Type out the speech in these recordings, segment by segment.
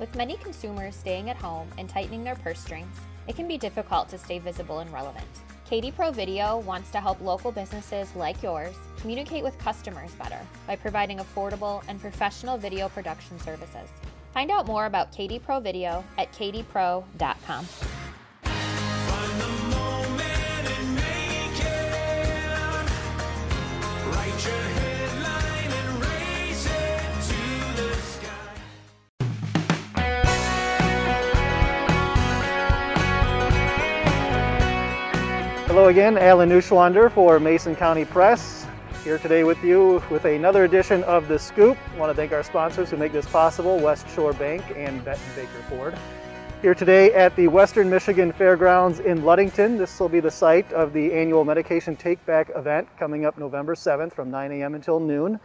With many consumers staying at home and tightening their purse strings, it can be difficult to stay visible and relevant. KD Pro Video wants to help local businesses like yours communicate with customers better by providing affordable and professional video production services. Find out more about KD Pro Video at kdpro.com. Hello again, Alan Neuschwander for Mason County Press. Here today with you with another edition of The Scoop. I want to thank our sponsors who make this possible, West Shore Bank and Betten Baker Ford. Here today at the Western Michigan Fairgrounds in Ludington. This will be the site of the annual Medication Take Back event coming up November 7th from 9 a.m. until noon.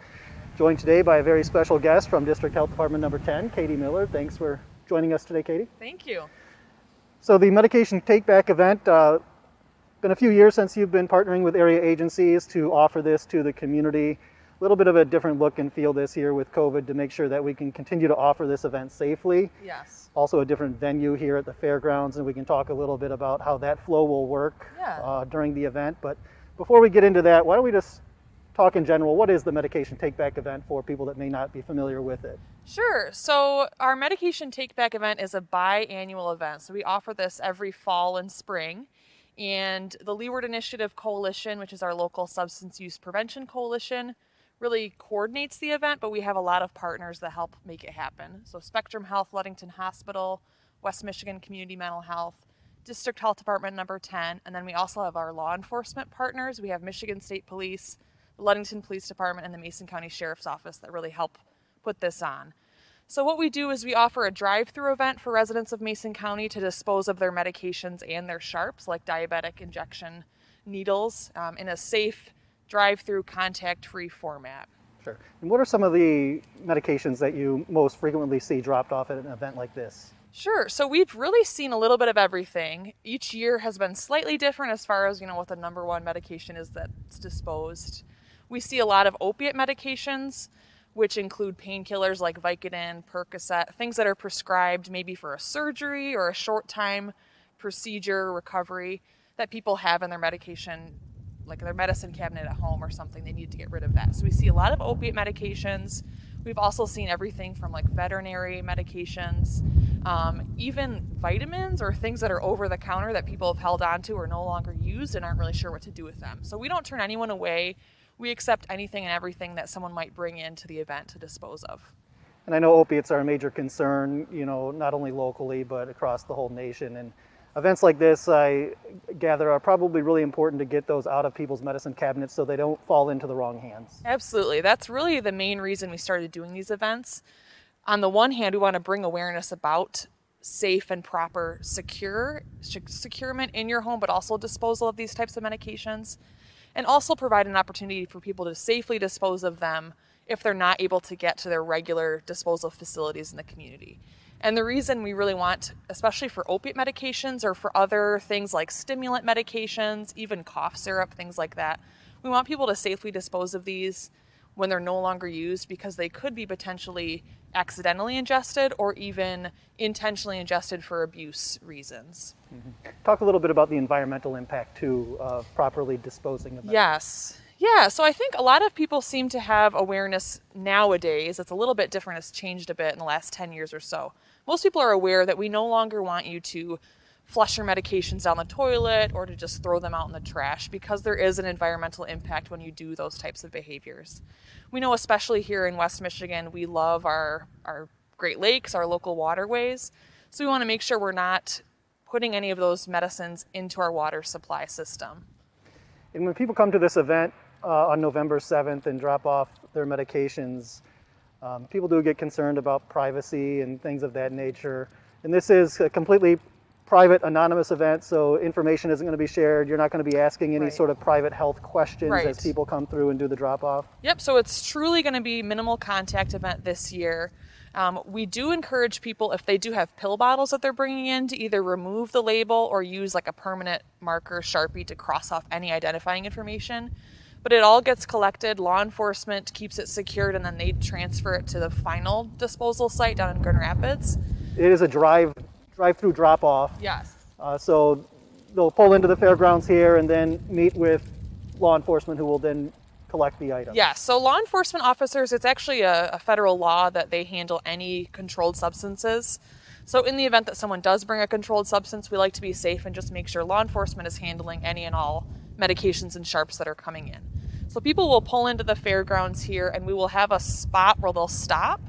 Joined today by a very special guest from District Health Department number 10, Katie Miller. Thanks for joining us today, Katie. Thank you. So the Medication Take Back event, uh, been a few years since you've been partnering with area agencies to offer this to the community. A little bit of a different look and feel this year with COVID to make sure that we can continue to offer this event safely. Yes. Also a different venue here at the fairgrounds and we can talk a little bit about how that flow will work Yeah. uh, during the event. But before we get into that, why don't we just talk in general, what is the Medication Take Back event for people that may not be familiar with it? Sure. So our medication take back event is a biannual event. So we offer this every fall and spring. And the Leeward Initiative Coalition, which is our local substance use prevention coalition, really coordinates the event, but we have a lot of partners that help make it happen. So Spectrum Health, Ludington Hospital, West Michigan Community Mental Health, District Health Department number 10, and then we also have our law enforcement partners. We have Michigan State Police, the Ludington Police Department, and the Mason County Sheriff's Office that really help put this on. So what we do is we offer a drive-through event for residents of Mason County to dispose of their medications and their sharps, like diabetic injection needles, um, in a safe, drive-through, contact-free format. Sure. And what are some of the medications that you most frequently see dropped off at an event like this? Sure. So we've really seen a little bit of everything. Each year has been slightly different as far as, you know, what the number one medication is that's disposed. We see a lot of opiate medications, which include painkillers like Vicodin, Percocet, things that are prescribed maybe for a surgery or a short time procedure recovery that people have in their medication like their medicine cabinet at home or something they need to get rid of that. So we see a lot of opiate medications. We've also seen everything from like veterinary medications um, even vitamins or things that are over the counter that people have held on to or no longer used and aren't really sure what to do with them. So we don't turn anyone away we accept anything and everything that someone might bring into the event to dispose of And I know opiates are a major concern, you know, not only locally but across the whole nation. And events like this, I gather, are probably really important to get those out of people's medicine cabinets so they don't fall into the wrong hands. Absolutely. That's really the main reason we started doing these events. On the one hand, we want to bring awareness about safe and proper secure sec- securement in your home, but also disposal of these types of medications, and also provide an opportunity for people to safely dispose of them if they're not able to get to their regular disposal facilities in the community. And the reason we really want, especially for opiate medications or for other things like stimulant medications, even cough syrup, things like that, we want people to safely dispose of these when they're no longer used because they could be potentially accidentally ingested or even intentionally ingested for abuse reasons. Mm-hmm. Talk a little bit about the environmental impact too of properly disposing of them. Yes. Yeah, so I think a lot of people seem to have awareness nowadays. It's a little bit different, it's changed a bit in the last 10 years or so. Most people are aware that we no longer want you to flush your medications down the toilet or to just throw them out in the trash because there is an environmental impact when you do those types of behaviors. We know, especially here in West Michigan, we love our, our Great Lakes, our local waterways. So we want to make sure we're not putting any of those medicines into our water supply system. And when people come to this event uh, on November 7th and drop off their medications, um, people do get concerned about privacy and things of that nature. And this is a completely private, anonymous event, so information isn't going to be shared. You're not going to be asking any Right. sort of private health questions Right. as people come through and do the drop off. Yep, so it's truly going to be minimal contact event this year. Um, we do encourage people if they do have pill bottles that they're bringing in to either remove the label or use like a permanent marker sharpie to cross off any identifying information. But it all gets collected. Law enforcement keeps it secured, and then they transfer it to the final disposal site down in Grand Rapids. it is a drive drive-through drop-off. Yes. Uh, so they'll pull into the fairgrounds here and then meet with law enforcement who will then collect the items. Yeah, so law enforcement officers, it's actually a, a, federal law that they handle any controlled substances. So, in the event that someone does bring a controlled substance, we like to be safe and just make sure law enforcement is handling any and all medications and sharps that are coming in. So, people will pull into the fairgrounds here and we will have a spot where they'll stop.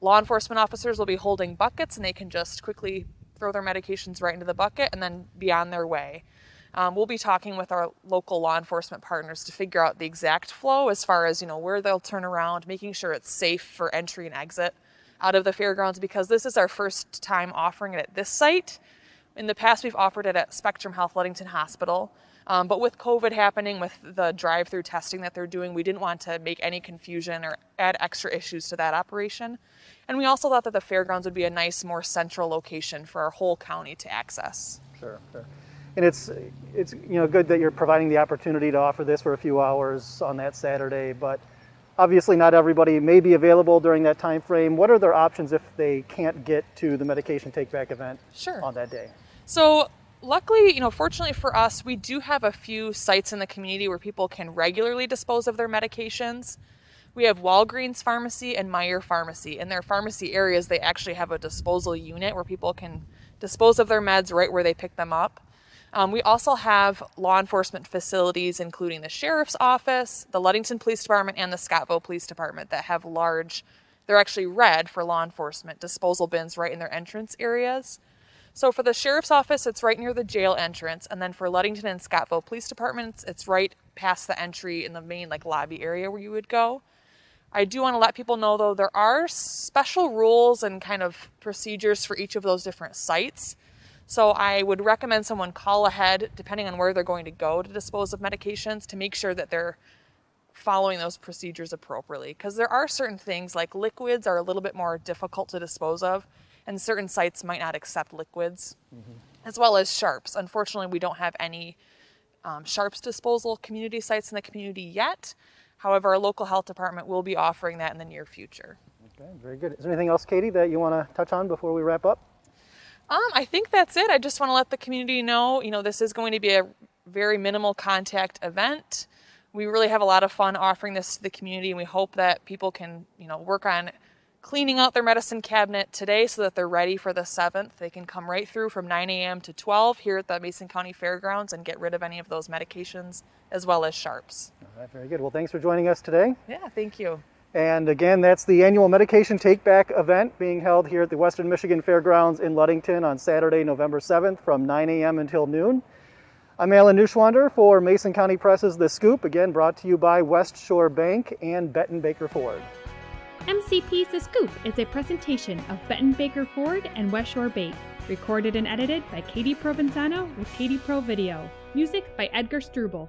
Law enforcement officers will be holding buckets and they can just quickly throw their medications right into the bucket and then be on their way. Um, we'll be talking with our local law enforcement partners to figure out the exact flow as far as you know where they'll turn around, making sure it's safe for entry and exit out of the fairgrounds because this is our first time offering it at this site. In the past, we've offered it at Spectrum Health Ludington Hospital. Um, but with COVID happening, with the drive through testing that they're doing, we didn't want to make any confusion or add extra issues to that operation. And we also thought that the fairgrounds would be a nice, more central location for our whole county to access. Sure, sure. And it's, it's you know, good that you're providing the opportunity to offer this for a few hours on that Saturday, but obviously not everybody may be available during that time frame. What are their options if they can't get to the medication take back event sure. on that day? So luckily, you know, fortunately for us, we do have a few sites in the community where people can regularly dispose of their medications. We have Walgreens Pharmacy and Meijer Pharmacy. In their pharmacy areas, they actually have a disposal unit where people can dispose of their meds right where they pick them up. Um, we also have law enforcement facilities, including the sheriff's office, the Ludington Police Department, and the Scottville Police Department, that have large, they're actually red for law enforcement disposal bins right in their entrance areas. So for the sheriff's office, it's right near the jail entrance, and then for Ludington and Scottville Police Departments, it's right past the entry in the main like lobby area where you would go. I do want to let people know though there are special rules and kind of procedures for each of those different sites. So I would recommend someone call ahead, depending on where they're going to go to dispose of medications, to make sure that they're following those procedures appropriately. Because there are certain things like liquids are a little bit more difficult to dispose of, and certain sites might not accept liquids, mm-hmm. as well as sharps. Unfortunately, we don't have any um, sharps disposal community sites in the community yet. However, our local health department will be offering that in the near future. Okay, very good. Is there anything else, Katie, that you want to touch on before we wrap up? Um, I think that's it. I just want to let the community know, you know, this is going to be a very minimal contact event. We really have a lot of fun offering this to the community, and we hope that people can, you know, work on cleaning out their medicine cabinet today so that they're ready for the 7th. They can come right through from 9 a.m. to 12 here at the Mason County Fairgrounds and get rid of any of those medications as well as sharps. All right, very good. Well, thanks for joining us today. Yeah, thank you. And again, that's the annual Medication Take Back event being held here at the Western Michigan Fairgrounds in Ludington on Saturday, November 7th from 9 a.m. until noon. I'm Alan Neuschwander for Mason County Press's The Scoop, again brought to you by West Shore Bank and Betten Baker Ford. MCP's The Scoop is a presentation of Betten Baker Ford and West Shore Bank, recorded and edited by Katie Provenzano with KD Pro Video. Music by Edgar Struble.